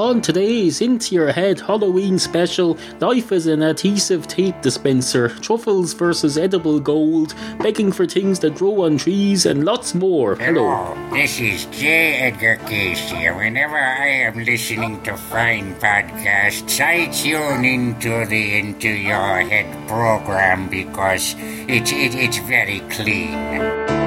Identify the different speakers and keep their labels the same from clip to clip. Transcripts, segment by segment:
Speaker 1: On today's Into Your Head Halloween special, life is an adhesive tape dispenser, truffles versus edible gold, begging for things that grow on trees, and lots more. Hello.
Speaker 2: This is J. Edgar Case. Whenever I am listening to fine podcasts, I tune into the Into Your Head program because it, it, it's very clean.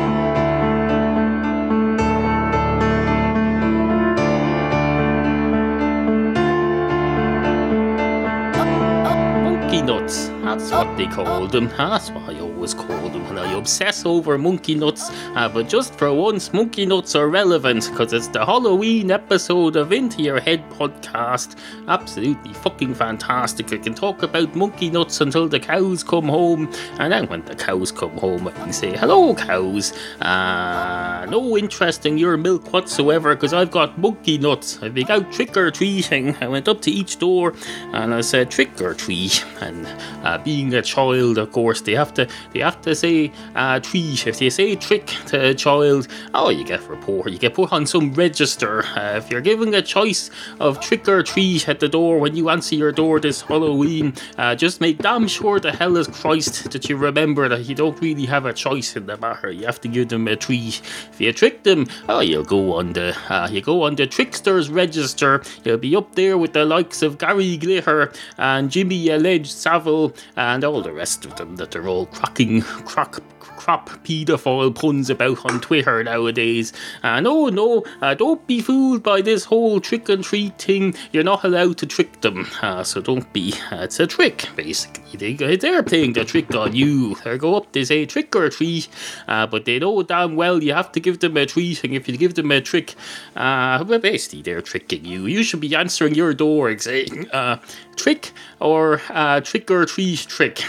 Speaker 1: What they call them. That's what I always called. And I obsess over monkey nuts. Uh, but just for once, monkey nuts are relevant because it's the Halloween episode of Into Your Head podcast. Absolutely fucking fantastic. I can talk about monkey nuts until the cows come home. And then when the cows come home, I can say, hello, cows. Uh, no interest in your milk whatsoever because I've got monkey nuts. I've been out trick or treating. I went up to each door and I said, trick or treat. And uh, being a child, of course, they have to they have to say uh, treat. If they say trick to a child, oh, you get report. You get put on some register. Uh, if you're given a choice of trick or treat at the door when you answer your door this Halloween, uh, just make damn sure the hell is Christ that you remember that you don't really have a choice in the matter. You have to give them a treat. If you trick them, oh, you'll go on the uh, you go on the tricksters register. You'll be up there with the likes of Gary Glitter and Jimmy Alleged Savile and all the rest of them that they're all cracking crack crap paedophile puns about on Twitter nowadays. And oh no, uh, don't be fooled by this whole trick and treat thing. You're not allowed to trick them, uh, so don't be. Uh, it's a trick, basically. They, they're playing the trick on you. They go up, they say trick or treat, uh, but they know damn well you have to give them a treat, and if you give them a trick, uh, basically they're tricking you. You should be answering your door and saying uh, trick or uh, trick or treat trick.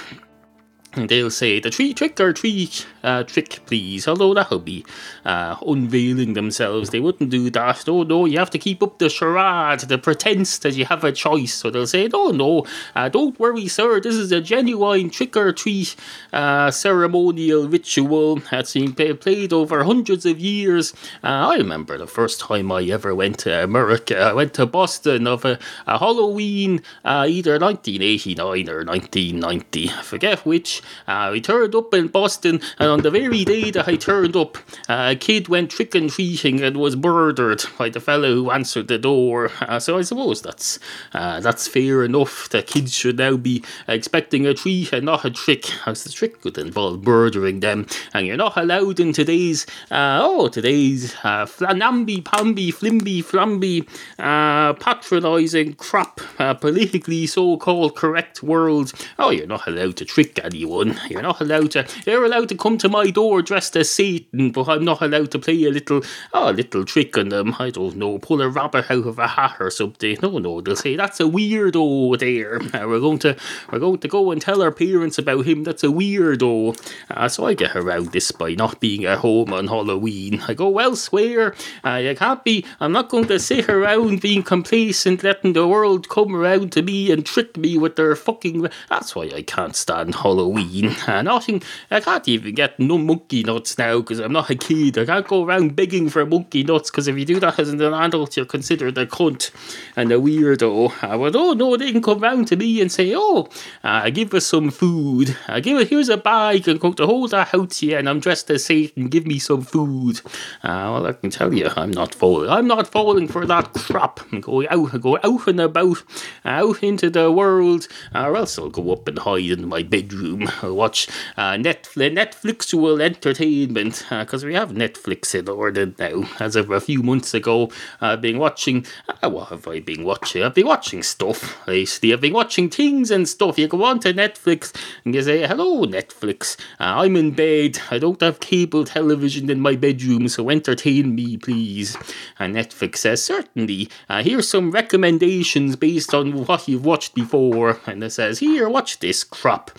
Speaker 1: They'll say the tree trick or treat uh, trick, please. Although that'll be uh, unveiling themselves. They wouldn't do that. No, no, you have to keep up the charade, the pretense that you have a choice. So they'll say, no, no, uh, don't worry, sir. This is a genuine trick or treat uh, ceremonial ritual that's been played over hundreds of years. Uh, I remember the first time I ever went to America. I went to Boston of a, a Halloween, uh, either 1989 or 1990. I forget which. Uh, we turned up in Boston, and on the very day that I turned up, uh, a kid went trick and treating and was murdered by the fellow who answered the door. Uh, so I suppose that's uh, that's fair enough. The kids should now be expecting a treat and not a trick, as the trick would involve murdering them. And you're not allowed in today's uh, oh today's uh, flanamby pamby flimby flamby uh, patronising crap uh, politically so-called correct world. Oh, you're not allowed to trick anyone. You're not allowed to. You're allowed to come to my door dressed as Satan, but I'm not allowed to play a little, oh, a little trick on them. I don't know, pull a rabbit out of a hat or something. No, no, they'll say that's a weirdo there. Uh, we're going to, we're going to go and tell our parents about him. That's a weirdo. Uh, so I get around this by not being at home on Halloween. I go elsewhere. Uh, can't be. I'm not going to sit around being complacent, letting the world come around to me and trick me with their fucking. That's why I can't stand Halloween. Uh, nothing. I can't even get no monkey nuts now because I'm not a kid. I can't go around begging for monkey nuts because if you do that as an adult, you're considered a cunt and a weirdo. Uh, but oh no, they can come round to me and say, "Oh, uh, give us some food. Uh, give it. Here's a bag. To hold that out to you, and I'm dressed as Satan. Give me some food." Uh, well, I can tell you, I'm not falling. I'm not falling for that crap. I'm going out. I go out and about, out into the world, or else I'll go up and hide in my bedroom. Watch uh, Netflix, Netflixual entertainment because we have Netflix in order now. As of a few months ago, I've been watching. Uh, what have I been watching? I've been watching stuff lately. I've been watching things and stuff. You go on to Netflix and you say, "Hello, Netflix. Uh, I'm in bed. I don't have cable television in my bedroom, so entertain me, please." And Netflix says, "Certainly. Uh, here's some recommendations based on what you've watched before." And it says, "Here, watch this crap."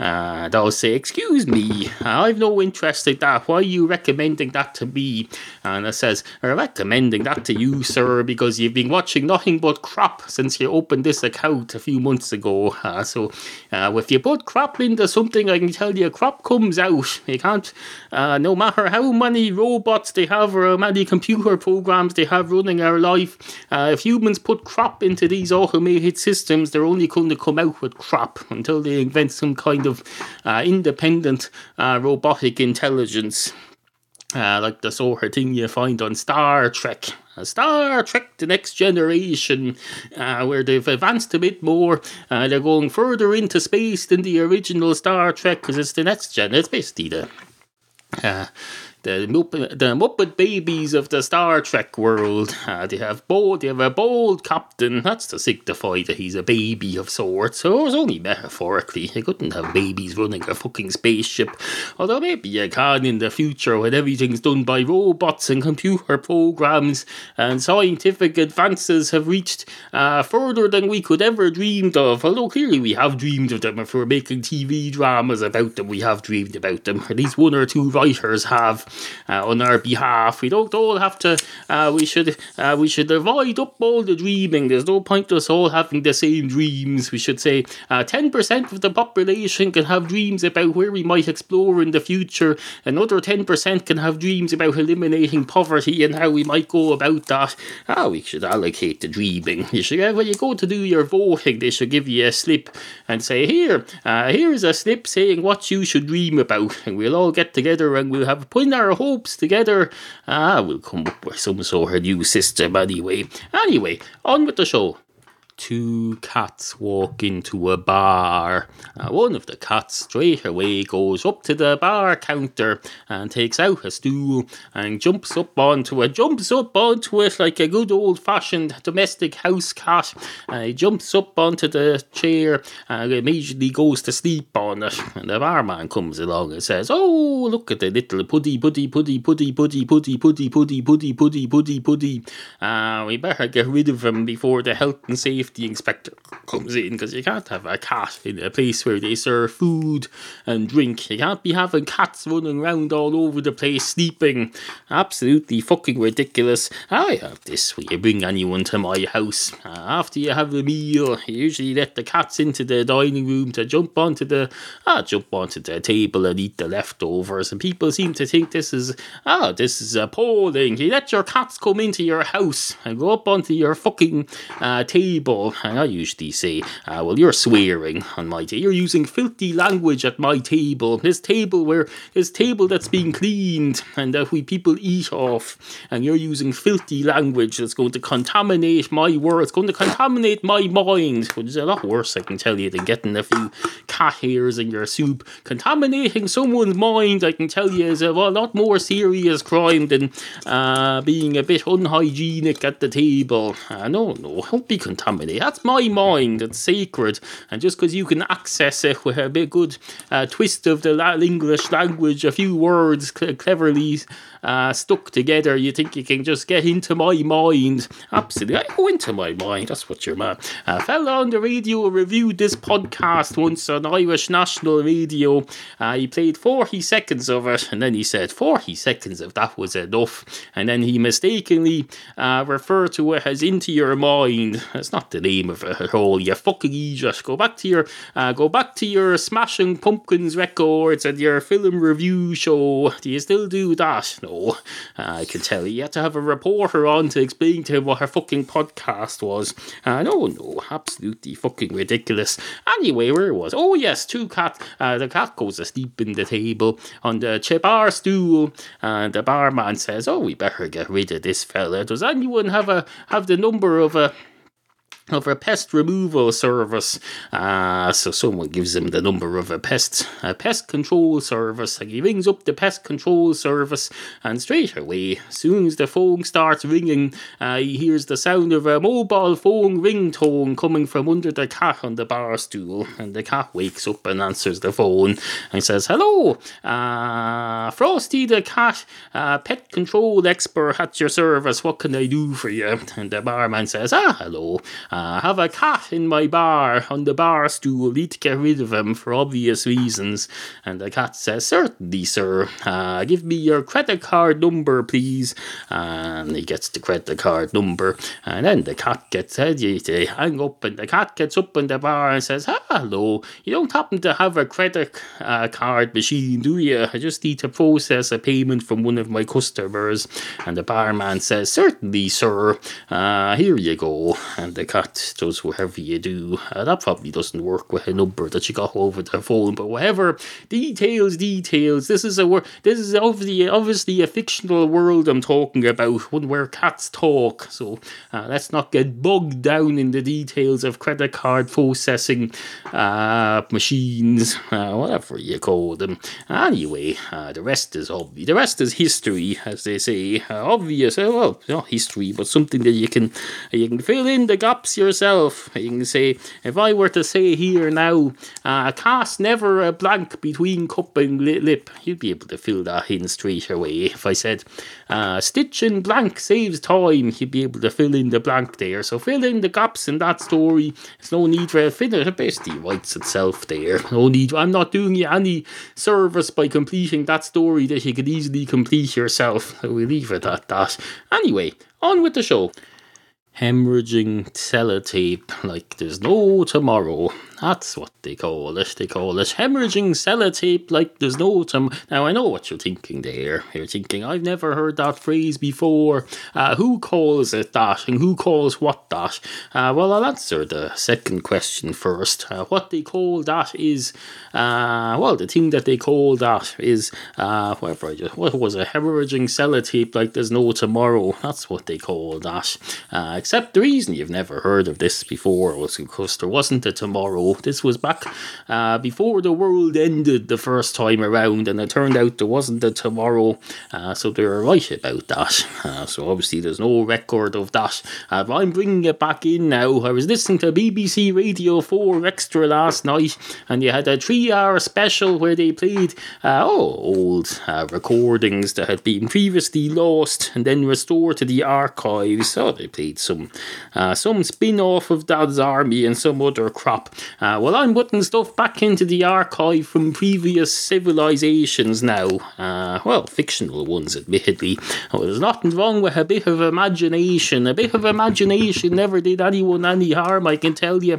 Speaker 1: Uh, I'll say, Excuse me, I've no interest in that. Why are you recommending that to me? And it says, I'm recommending that to you, sir, because you've been watching nothing but crap since you opened this account a few months ago. Uh, so uh, if you put crap into something, I can tell you crap comes out. You can't, uh, no matter how many robots they have or how many computer programs they have running our life, uh, if humans put crap into these automated systems, they're only going to come out with crap until they invent some kind of uh, independent uh, robotic intelligence. Uh, like the sort of thing you find on Star Trek. Uh, Star Trek The Next Generation, uh, where they've advanced a bit more. Uh, they're going further into space than the original Star Trek because it's the next gen. It's basically the. The Muppet, the Muppet babies of the Star Trek world. Uh, they have bold, they have a bold captain. That's to signify that he's a baby of sorts. So it was only metaphorically. You couldn't have babies running a fucking spaceship. Although maybe you can in the future when everything's done by robots and computer programs and scientific advances have reached uh, further than we could ever dreamed of. Although clearly we have dreamed of them. If we're making TV dramas about them, we have dreamed about them. At least one or two writers have on our behalf. We don't all have to. Uh, we should. Uh, we should divide up all the dreaming. There's no point us all having the same dreams. We should say uh, ten percent of the population can have dreams about where we might explore in the future. Another ten percent can have dreams about eliminating poverty and how we might go about that. Ah, we should allocate the dreaming. You should when you go to do your voting, they should give you a slip and say here, uh, here's a slip saying what you should dream about, and we'll all get together and we'll have put in our hopes together. Ah, we'll come up with some sort of new system anyway. Anyway, on with the show two cats walk into a bar. Uh, one of the cats straight away goes up to the bar counter and takes out a stool and jumps up onto it. Jumps up onto it like a good old fashioned domestic house cat. Uh, he jumps up onto the chair and immediately goes to sleep on it. And the barman comes along and says, Oh, look at the little puddy, puddy, puddy, puddy, puddy, puddy, puddy, puddy, puddy, puddy, puddy, puddy. Uh, we better get rid of him before the health and safety inspector comes in because you can't have a cat in a place where they serve food and drink. You can't be having cats running around all over the place sleeping. Absolutely fucking ridiculous. I have this when you bring anyone to my house. Uh, after you have a meal, you usually let the cats into the dining room to jump onto the ah jump onto the table and eat the leftovers. And people seem to think this is ah this is appalling. You let your cats come into your house and go up onto your fucking uh, table and I usually say, uh, well, you're swearing on my table. You're using filthy language at my table. This table where this table that's being cleaned and that we people eat off, and you're using filthy language that's going to contaminate my world. It's going to contaminate my mind, which is a lot worse, I can tell you, than getting a few cat hairs in your soup. Contaminating someone's mind, I can tell you, is a lot more serious crime than uh, being a bit unhygienic at the table. Uh, no, no, don't be contaminated that's my mind. It's sacred. And just because you can access it with a bit good uh, twist of the English language, a few words cleverly uh, stuck together, you think you can just get into my mind. Absolutely. I go into my mind. That's what you're man. A fella on the radio reviewed this podcast once on Irish National Radio. Uh, he played 40 seconds of it and then he said 40 seconds of that was enough. And then he mistakenly uh, referred to it as into your mind. That's not the name name of it at all. You fucking idiot. Go back to your uh, go back to your Smashing Pumpkins records and your film review show. Do you still do that? No, uh, I can tell you. You had to have a reporter on to explain to him what her fucking podcast was. Uh, no, no, absolutely fucking ridiculous. Anyway, where it was? Oh yes, two cat. Uh, the cat goes asleep in the table on the bar stool, and the barman says, "Oh, we better get rid of this fella. Does anyone have a have the number of a?" Of a pest removal service. Uh, so someone gives him the number of a pest a pest control service. And he rings up the pest control service, and straight away, soon as the phone starts ringing, uh, he hears the sound of a mobile phone ringtone coming from under the cat on the bar stool. And the cat wakes up and answers the phone and says, "Hello, uh, Frosty the cat, uh, pet control expert at your service. What can I do for you?" And the barman says, "Ah, hello." Uh, have a cat in my bar on the bar stool. Need to get rid of him for obvious reasons. And the cat says, Certainly, sir. Uh, give me your credit card number, please. And he gets the credit card number. And then the cat gets, they hang up, and the cat gets up in the bar and says, Hello, you don't happen to have a credit uh, card machine, do you? I just need to process a payment from one of my customers. And the barman says, Certainly, sir. Uh, here you go. And the cat does whatever you do. Uh, that probably doesn't work with a number that you got over the phone, but whatever. Details, details. This is a wor- This is obviously obviously a fictional world I'm talking about, one where cats talk. So uh, let's not get bogged down in the details of credit card processing uh, machines, uh, whatever you call them. Anyway, uh, the rest is obvious. The rest is history, as they say. Uh, obvious, well, not history, but something that you can you can fill in the gaps yourself. You can say, if I were to say here now, uh, cast never a blank between cup and lip, you'd be able to fill that in straight away. If I said, uh, stitch in blank saves time, you'd be able to fill in the blank there. So fill in the gaps in that story. There's no need for a finish. It basically writes itself there. No need. I'm not doing you any service by completing that story that you could easily complete yourself. So we leave it at that. Anyway, on with the show. Hemorrhaging sellotape like there's no tomorrow. That's what they call it. They call it hemorrhaging sellotape like there's no time. Now, I know what you're thinking there. You're thinking, I've never heard that phrase before. Uh, who calls it that? And who calls what that? Uh, well, I'll answer the second question first. Uh, what they call that is, uh, well, the thing that they call that is, uh, whatever I just, what was it? Hemorrhaging sellotape like there's no tomorrow. That's what they call that. Uh, except the reason you've never heard of this before was because there wasn't a tomorrow this was back uh, before the world ended the first time around, and it turned out there wasn't a tomorrow, uh, so they were right about that. Uh, so obviously, there's no record of that. Uh, but I'm bringing it back in now. I was listening to BBC Radio 4 Extra last night, and you had a three hour special where they played uh, oh, old uh, recordings that had been previously lost and then restored to the archives. So they played some some spin off of Dad's Army and some other crap. Uh, well, I'm putting stuff back into the archive from previous civilizations now. Uh, well, fictional ones, admittedly. Oh, there's nothing wrong with a bit of imagination. A bit of imagination never did anyone any harm, I can tell you.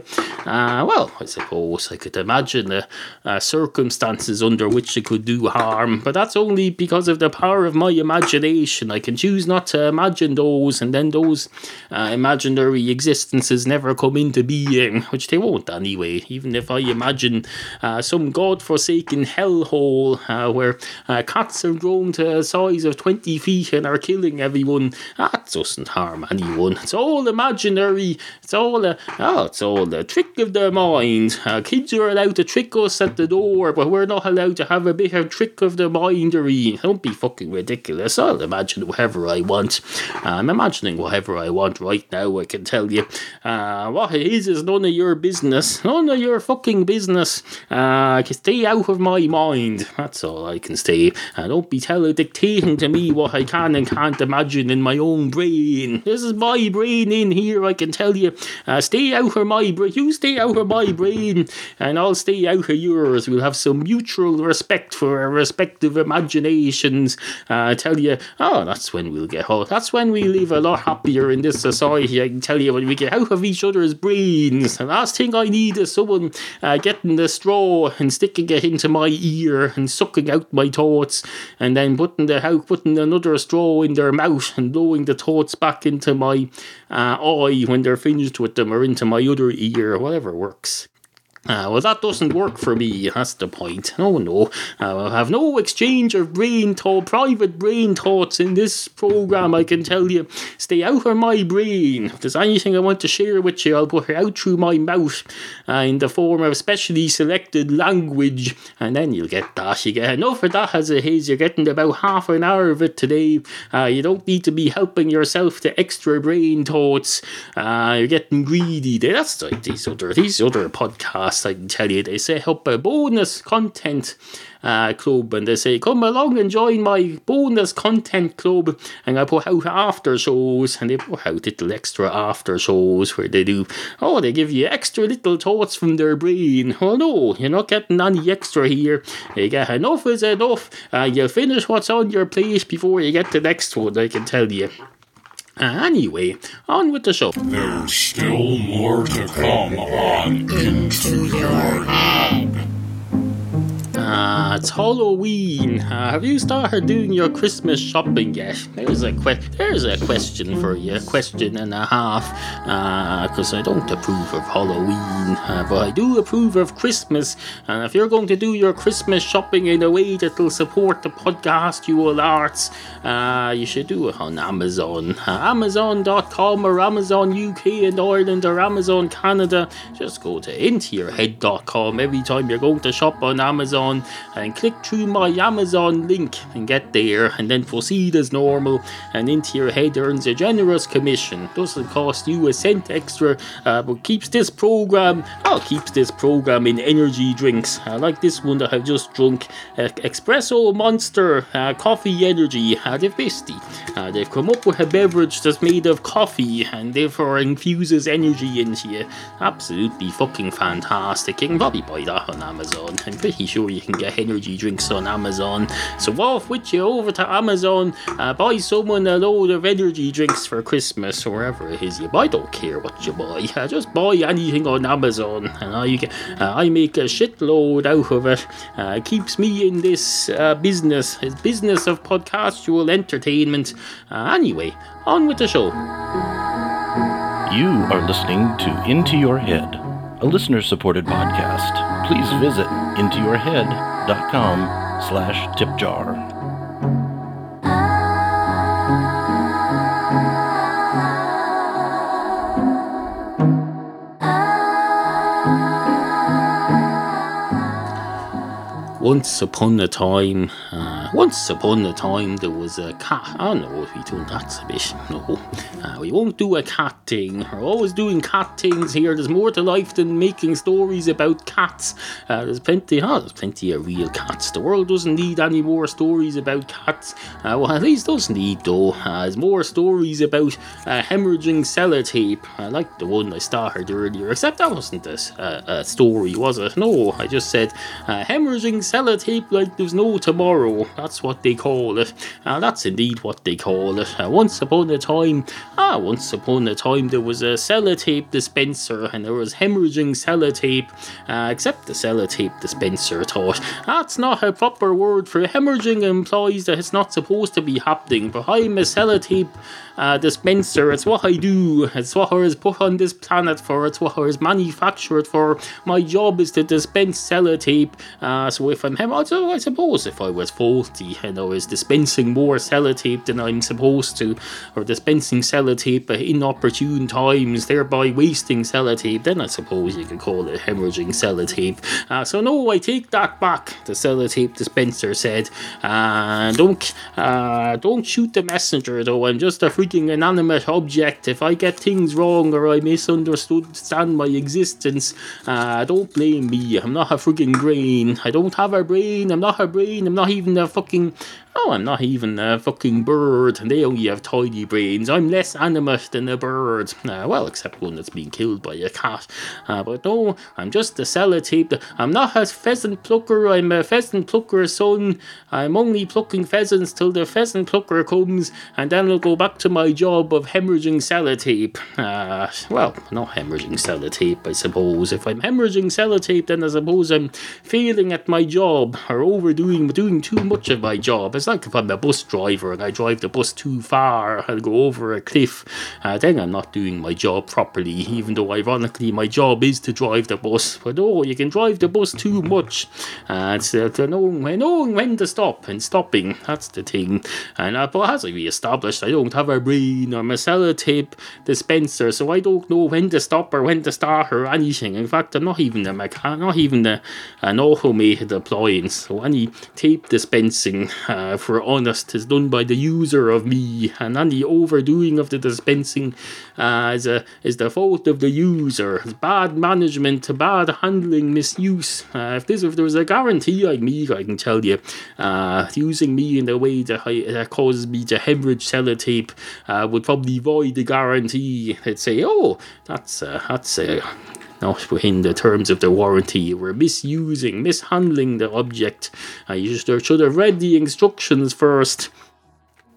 Speaker 1: Uh, well, I suppose I could imagine the uh, circumstances under which it could do harm, but that's only because of the power of my imagination. I can choose not to imagine those, and then those uh, imaginary existences never come into being, which they won't anyway even if I imagine uh, some god-forsaken hellhole uh, where uh, cats have grown to a size of 20 feet and are killing everyone, that doesn't harm anyone. It's all imaginary. It's all a, oh, it's all a trick of the mind. Uh, kids are allowed to trick us at the door, but we're not allowed to have a bit of trick of the mindery. Don't be fucking ridiculous. I'll imagine whatever I want. I'm imagining whatever I want right now, I can tell you. Uh, what it is is none of your business. None of your fucking business. Uh, stay out of my mind. That's all I can say. Uh, don't be telling, dictating to me what I can and can't imagine in my own brain. This is my brain in here, I can tell you. Uh, stay out of my brain. You stay out of my brain, and I'll stay out of yours. We'll have some mutual respect for our respective imaginations. Uh, I tell you, oh, that's when we'll get hot. That's when we live a lot happier in this society. I can tell you when we get out of each other's brains. The last thing I need is someone uh, getting the straw and sticking it into my ear and sucking out my thoughts, and then putting the how putting another straw in their mouth and blowing the thoughts back into my uh, eye when they're finished with them, or into my other ear, whatever works. Uh, well, that doesn't work for me. That's the point. No, no. Uh, I have no exchange of brain thought, private brain thoughts in this program. I can tell you, stay out of my brain. If there's anything I want to share with you, I'll put it out through my mouth uh, in the form of specially selected language, and then you'll get that. You get enough of that as it is. You're getting about half an hour of it today. Uh, you don't need to be helping yourself to extra brain thoughts. Uh, you're getting greedy. That's like these other these other podcasts I can tell you, they set up a bonus content uh, club and they say, come along and join my bonus content club. And I put out after shows and they put out little extra after shows where they do, oh, they give you extra little thoughts from their brain. Oh no, you're not getting any extra here. You get enough is enough. Uh, you'll finish what's on your plate before you get the next one, I can tell you. Anyway, on with the show.
Speaker 3: There's still more to come on Into Your Head.
Speaker 1: Uh, it's Halloween. Uh, have you started doing your Christmas shopping yet? There's a que- there's a question for you, question and a half. Because uh, I don't approve of Halloween, uh, but I do approve of Christmas. And if you're going to do your Christmas shopping in a way that'll support the podcast, you will arts, uh, you should do it on Amazon, uh, Amazon.com or Amazon UK and Ireland or Amazon Canada. Just go to intoyourhead.com every time you're going to shop on Amazon and click through my Amazon link and get there and then proceed as normal and into your head earns a generous commission. Doesn't cost you a cent extra, uh, but keeps this program, oh, keeps this program in energy drinks. Uh, like this one that I've just drunk, uh, Espresso Monster uh, Coffee Energy. Uh, they've basically, uh, they've come up with a beverage that's made of coffee and therefore infuses energy into you. Absolutely fucking fantastic. You can probably buy that on Amazon. I'm pretty sure you can get energy drinks on Amazon. So off with you over to Amazon, uh, buy someone a load of energy drinks for Christmas or wherever it is you buy. I don't care what you buy. Uh, just buy anything on Amazon, and I uh, I make a shitload out of it. Uh, keeps me in this uh, business, this business of podcastual entertainment. Uh, anyway, on with the show.
Speaker 4: You are listening to Into Your Head, a listener-supported podcast. Please visit intoyourhead.com slash tipjar.
Speaker 1: Once upon a time, uh, once upon a time, there was a cat. I don't know we do that a bit. No, uh, we won't do a cat thing. We're always doing cat things here. There's more to life than making stories about cats. Uh, there's plenty. Oh, there's plenty of real cats. The world doesn't need any more stories about cats. Uh, well, at least does need though. Uh, there's more stories about uh, hemorrhaging sellotape. I like the one I started earlier, except that wasn't a story, was it? No, I just said uh, hemorrhaging sellotape like there's no tomorrow. That's what they call it. Uh, that's indeed what they call it. Uh, once upon a time, ah, once upon a time there was a sellotape dispenser and there was hemorrhaging sellotape, uh, except the sellotape dispenser thought that's not a proper word for hemorrhaging implies that it's not supposed to be happening, but I'm a sellotape uh, dispenser. It's what I do. It's what I was put on this planet for. It's what I was manufactured for. My job is to dispense sellotape. Uh, so if I'm hem- I suppose if I was faulty and I was dispensing more sellotape than I'm supposed to, or dispensing sellotape at inopportune times, thereby wasting sellotape, then I suppose you could call it hemorrhaging sellotape. Uh, so no, I take that back. The sellotape dispenser said, uh, "Don't, uh, don't shoot the messenger, though. I'm just a freaking inanimate object. If I get things wrong or I misunderstand my existence, uh, don't blame me. I'm not a freaking brain. I don't have a brain. I'm not a brain. I'm not even a fucking looking Oh, I'm not even a fucking bird. They only have tiny brains. I'm less animate than a bird. Uh, well, except one that's been killed by a cat. Uh, but no, I'm just a sellotape. I'm not a pheasant plucker. I'm a pheasant plucker's son. I'm only plucking pheasants till the pheasant plucker comes, and then I'll go back to my job of hemorrhaging sellotape. Uh, well, not hemorrhaging sellotape, I suppose. If I'm hemorrhaging sellotape, then I suppose I'm failing at my job or overdoing doing too much of my job. It's like if I'm a bus driver and I drive the bus too far, I'll go over a cliff. Uh, then I'm not doing my job properly, even though ironically my job is to drive the bus. But oh, you can drive the bus too much. Uh, it's uh, knowing, knowing when to stop and stopping. That's the thing. And uh, but as we established, I don't have a brain or a sellotape dispenser, so I don't know when to stop or when to start or anything. In fact, I'm not even a mechanic, not even a, an automated appliance. So any tape dispensing uh, We're honest, is done by the user of me, and any overdoing of the dispensing uh, is, a, is the fault of the user. It's bad management, bad handling, misuse. Uh, if this, if there was a guarantee like me, I can tell you, uh, using me in the way that causes me to hemorrhage sellotape uh, would probably void the guarantee. They'd say, "Oh, that's uh, that's." Not within the terms of the warranty. You were misusing, mishandling the object. Uh, you should have read the instructions first.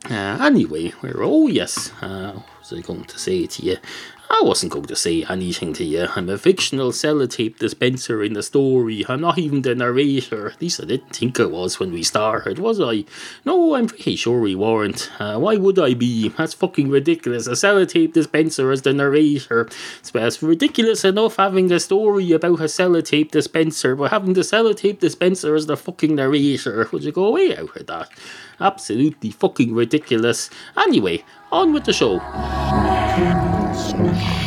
Speaker 1: Uh, anyway, we're oh yes, uh, what was I going to say to you? I wasn't going to say anything to you. I'm a fictional sellotape dispenser in the story. I'm not even the narrator. At least I didn't think I was when we started, was I? No, I'm pretty sure we weren't. Uh, why would I be? That's fucking ridiculous. A sellotape dispenser as the narrator. It's, it's ridiculous enough having a story about a sellotape dispenser, but having the sellotape dispenser as the fucking narrator. Would you go away out of that? Absolutely fucking ridiculous. Anyway, on with the show. Yes.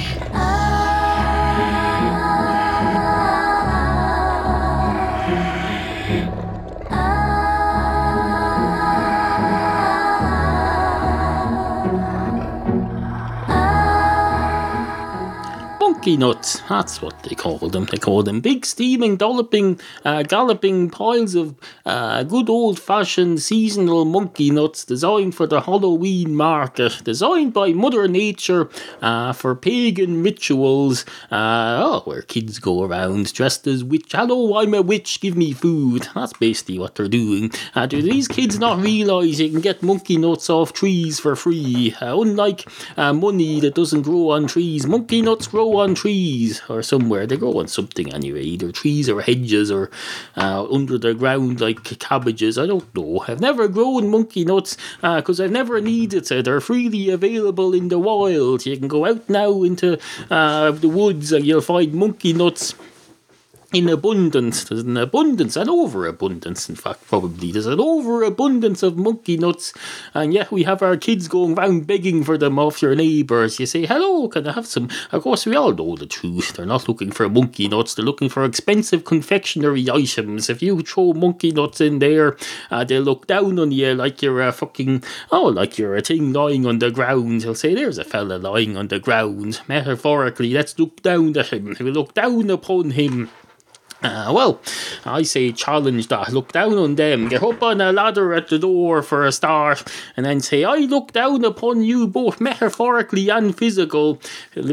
Speaker 1: Monkey nuts. That's what they call them. They call them big, steaming, dolloping, uh, galloping piles of uh, good old fashioned seasonal monkey nuts designed for the Halloween market, designed by Mother Nature uh, for pagan rituals. Uh, oh, where kids go around dressed as witch. Hello, I'm a witch, give me food. That's basically what they're doing. Uh, do these kids not realise you can get monkey nuts off trees for free? Uh, unlike money that doesn't grow on trees, monkey nuts grow on trees or somewhere. They grow on something anyway, either trees or hedges or uh, under the ground like cabbages. I don't know. I've never grown monkey nuts because uh, I've never needed to. They're freely available in the wild. You can go out now into uh, the woods and you'll find monkey nuts in abundance. There's an abundance, an overabundance, in fact, probably. There's an overabundance of monkey nuts, and yet we have our kids going round begging for them off your neighbours. You say, Hello, can I have some? Of course, we all know the truth. They're not looking for monkey nuts, they're looking for expensive confectionery items. If you throw monkey nuts in there, uh, they'll look down on you like you're a fucking, oh, like you're a thing lying on the ground. They'll say, There's a fella lying on the ground. Metaphorically, let's look down at him. We look down upon him. Uh, well, I say challenge that. Look down on them. Get up on a ladder at the door for a start, and then say, "I look down upon you both metaphorically and physical,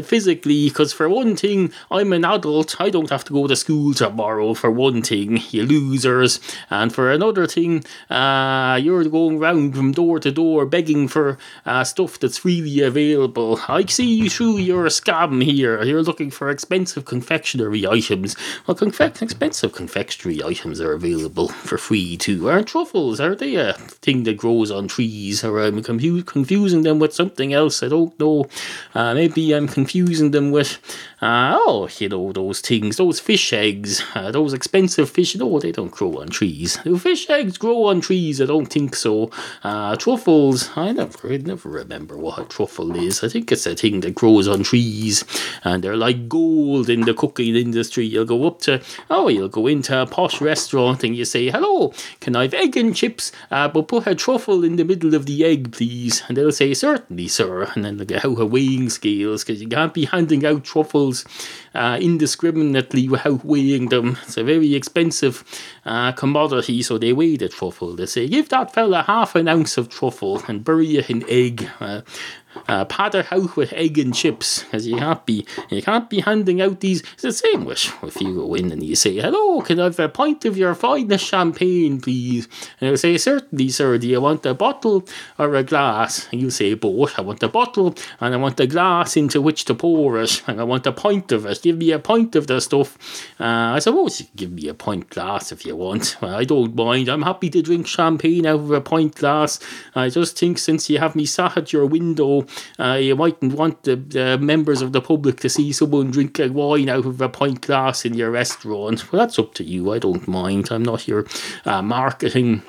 Speaker 1: physically. Because for one thing, I'm an adult. I don't have to go to school tomorrow. For one thing, you losers. And for another thing, uh, you're going round from door to door begging for uh, stuff that's freely available. I see you through your scam here. You're looking for expensive confectionery items. Well, confect expensive confectionery items are available for free too. Aren't truffles? Are they a thing that grows on trees? Or I'm confu- confusing them with something else? I don't know. Uh, maybe I'm confusing them with, uh, oh, you know, those things, those fish eggs, uh, those expensive fish. No, they don't grow on trees. Do fish eggs grow on trees? I don't think so. Uh, truffles, I never, I never remember what a truffle is. I think it's a thing that grows on trees and they're like gold in the cooking industry. You'll go up to Oh, you'll go into a posh restaurant and you say, Hello, can I have egg and chips? Uh, but put a truffle in the middle of the egg, please. And they'll say, Certainly, sir. And then they'll get out a weighing scales because you can't be handing out truffles skills uh, indiscriminately without weighing them. It's a very expensive uh, commodity, so they weigh the truffle. They say, Give that fella half an ounce of truffle and bury it in egg. Uh, uh, patter out with egg and chips, as you can't be you can't be handing out these. It's the same with if you go in and you say, "Hello, can I have a pint of your finest champagne, please?" And they'll say, "Certainly, sir. Do you want a bottle or a glass?" And you say, "Both. I want a bottle and I want a glass into which to pour it, and I want a pint of it. Give me a pint of the stuff." Uh, I suppose you can give me a pint glass if you want. I don't mind. I'm happy to drink champagne out of a pint glass. I just think since you have me sat at your window uh, you mightn't want the, members of the public to see someone drink a wine out of a pint glass in your restaurant. Well, that's up to you. I don't mind. I'm not your uh, marketing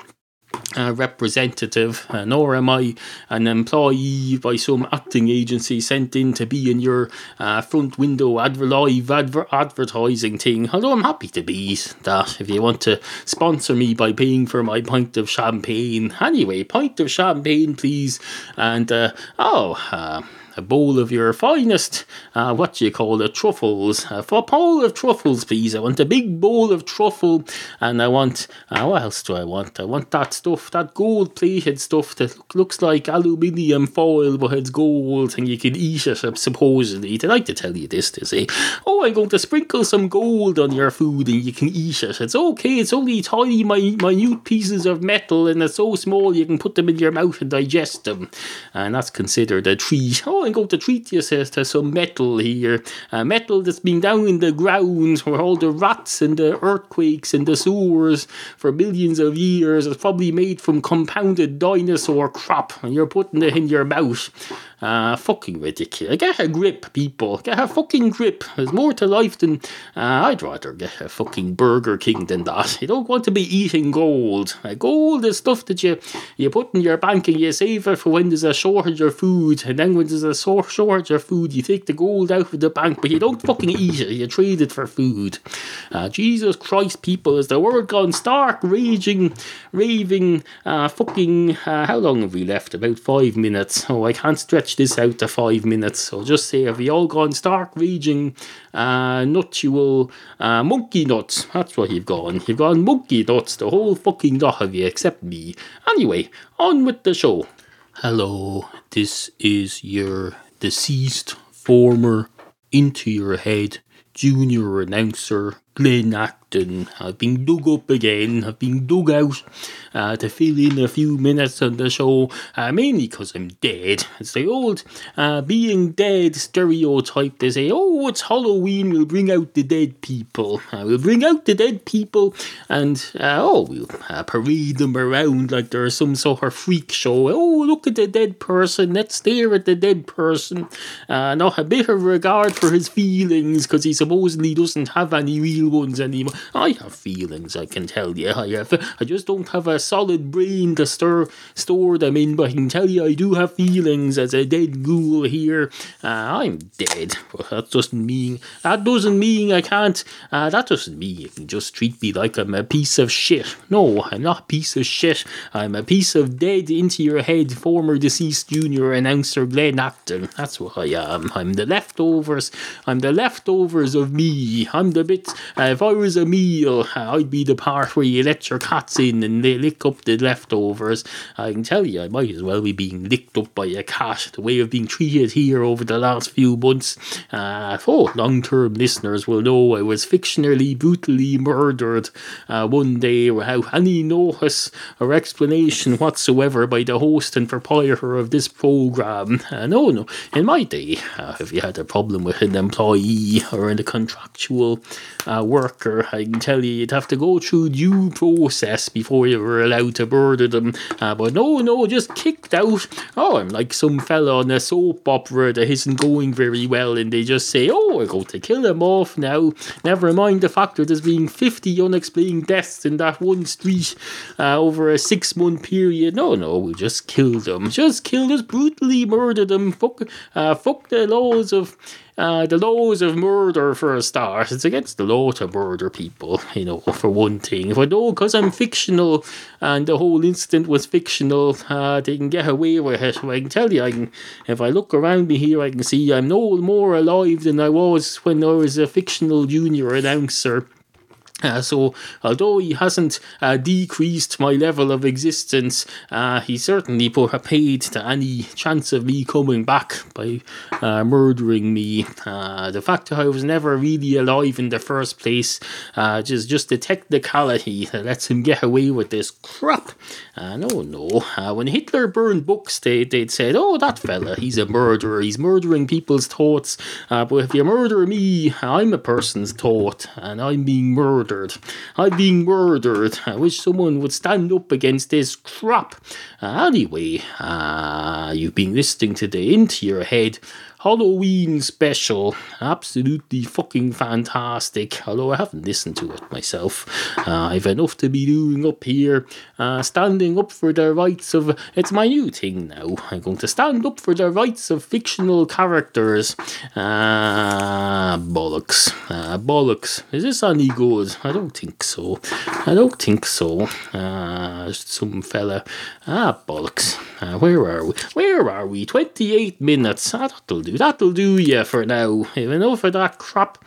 Speaker 1: uh, representative, nor am I an employee by some acting agency sent in to be in your uh, front window adver- live adver- advertising thing. Although I'm happy to be that if you want to sponsor me by paying for my pint of champagne. Anyway, pint of champagne, please. And uh, oh, uh, a bowl of your finest, uh, what do you call it, truffles. Uh, for a bowl of truffles, please. I want a big bowl of truffle, and I want, uh, what else do I want? I want that stuff, that gold plated stuff that looks like aluminium foil, but it's gold, and you can eat it, supposedly. They like to tell you this, they say, oh, I'm going to sprinkle some gold on your food, and you can eat it. It's okay, it's only tiny, minute pieces of metal, and it's so small you can put them in your mouth and digest them. And that's considered a treat. Oh, I'm going to treat you says, to some metal here. Uh, metal that's been down in the ground where all the rats and the earthquakes and the sewers for millions of years. It's probably made from compounded dinosaur crap, and you're putting it in your mouth. Uh, fucking ridiculous. Get a grip, people. Get a fucking grip. There's more to life than. Uh, I'd rather get a fucking Burger King than that. You don't want to be eating gold. Uh, gold is stuff that you, you put in your bank and you save it for when there's a shortage of food. And then when there's a shortage of food, you take the gold out of the bank, but you don't fucking eat it. You trade it for food. Uh, Jesus Christ, people, is the world gone stark, raging, raving, uh, fucking. Uh, how long have we left? About five minutes. Oh, I can't stretch this out to five minutes. So just say, have you all gone stark raging, uh, nuttual, uh, monkey nuts? That's what you've gone. You've gone monkey nuts, the whole fucking lot of you, except me. Anyway, on with the show. Hello, this is your deceased former into your head junior announcer Glen Acton. I've been dug up again. I've been dug out uh, to fill in a few minutes on the show, uh, mainly because I'm dead. It's the old uh, being dead stereotype. They say, oh, it's Halloween, we'll bring out the dead people. Uh, we'll bring out the dead people and, uh, oh, we'll uh, parade them around like they're some sort of freak show. Oh, look at the dead person. Let's stare at the dead person. not a bit of regard for his feelings because he supposedly doesn't have any real ones anymore. I have feelings, I can tell you. I have. I just don't have a solid brain to stir, store them in, but I can tell you I do have feelings as a dead ghoul here. Uh, I'm dead, but that doesn't mean that doesn't mean I can't. Uh, that doesn't mean you can just treat me like I'm a piece of shit. No, I'm not a piece of shit. I'm a piece of dead into your head, former deceased junior announcer Glen Acton. That's what I am. I'm the leftovers. I'm the leftovers of me. I'm the bit uh, if I was a meal, I'd be the part where you let your cats in and they lick up the leftovers. I can tell you, I might as well be being licked up by a cat. The way I've been treated here over the last few months. Uh, oh, long term listeners will know I was fictionally, brutally murdered uh, one day without any notice or explanation whatsoever by the host and proprietor of this program. Uh, no, no. In my day, uh, if you had a problem with an employee or in a contractual uh, worker, can tell you you'd have to go through due process before you were allowed to murder them. Uh, but no, no, just kicked out. Oh, I'm like some fella on a soap opera that isn't going very well, and they just say, oh, we're going to kill him off now. Never mind the fact that there's been 50 unexplained deaths in that one street uh, over a six month period. No, no, we just killed them. Just killed us, brutally murdered them. Fuck, uh, fuck the laws of uh, the laws of murder for a start. It's against the law to murder people, you know, for one thing. If I know because I'm fictional and the whole incident was fictional, uh, they can get away with it. I can tell you, I can, if I look around me here, I can see I'm no more alive than I was when I was a fictional junior announcer. Uh, so, although he hasn't uh, decreased my level of existence, uh, he certainly put a paid to any chance of me coming back by uh, murdering me. Uh, the fact that I was never really alive in the first place, uh, just just the technicality that lets him get away with this crap. no, no. when Hitler burned books, they they'd said, "Oh, that fella, he's a murderer. He's murdering people's thoughts." but if you murder me, I'm a person's thought, and I'm being murdered murdered. I'm being murdered. I wish someone would stand up against this crap. Uh, anyway, uh, you've been listening to the Into Your Head Halloween special. Absolutely fucking fantastic. Although I haven't listened to it myself. Uh, I've enough to be doing up here. Uh, standing up for the rights of. It's my new thing now. I'm going to stand up for the rights of fictional characters. Ah, uh, bollocks. Uh, bollocks. Is this any good? I don't think so. I don't think so. Uh, some fella. Ah, bollocks. Uh, where are we? Where are we? 28 minutes. That'll do. That'll do you for now. Enough of that crap.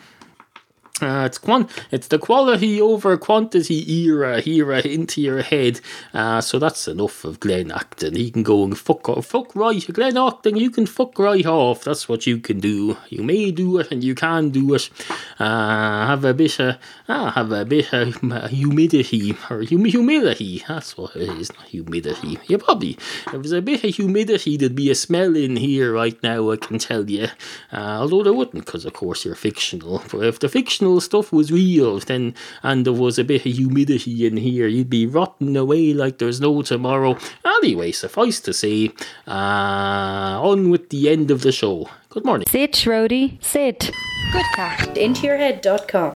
Speaker 1: Uh, it's quant- it's the quality over quantity era era into your head. Uh, so that's enough of Glen Acton. He can go and fuck off, fuck right. Glen Acton, you can fuck right off. That's what you can do. You may do it and you can do it. Uh, have a bit of uh, have a bit of humidity or hum-. That's what it is, not humidity. You probably if there's a bit of humidity, there'd be a smell in here right now. I can tell you. Uh, although there wouldn't, because of course you're fictional. But if the fictional stuff was real, then and there was a bit of humidity in here, you'd be rotting away like there's no tomorrow. Anyway, suffice to say, uh, on with the end of the show. Good morning.
Speaker 5: Sit, Rody, sit.
Speaker 6: Good cat. IntoYourHead.com.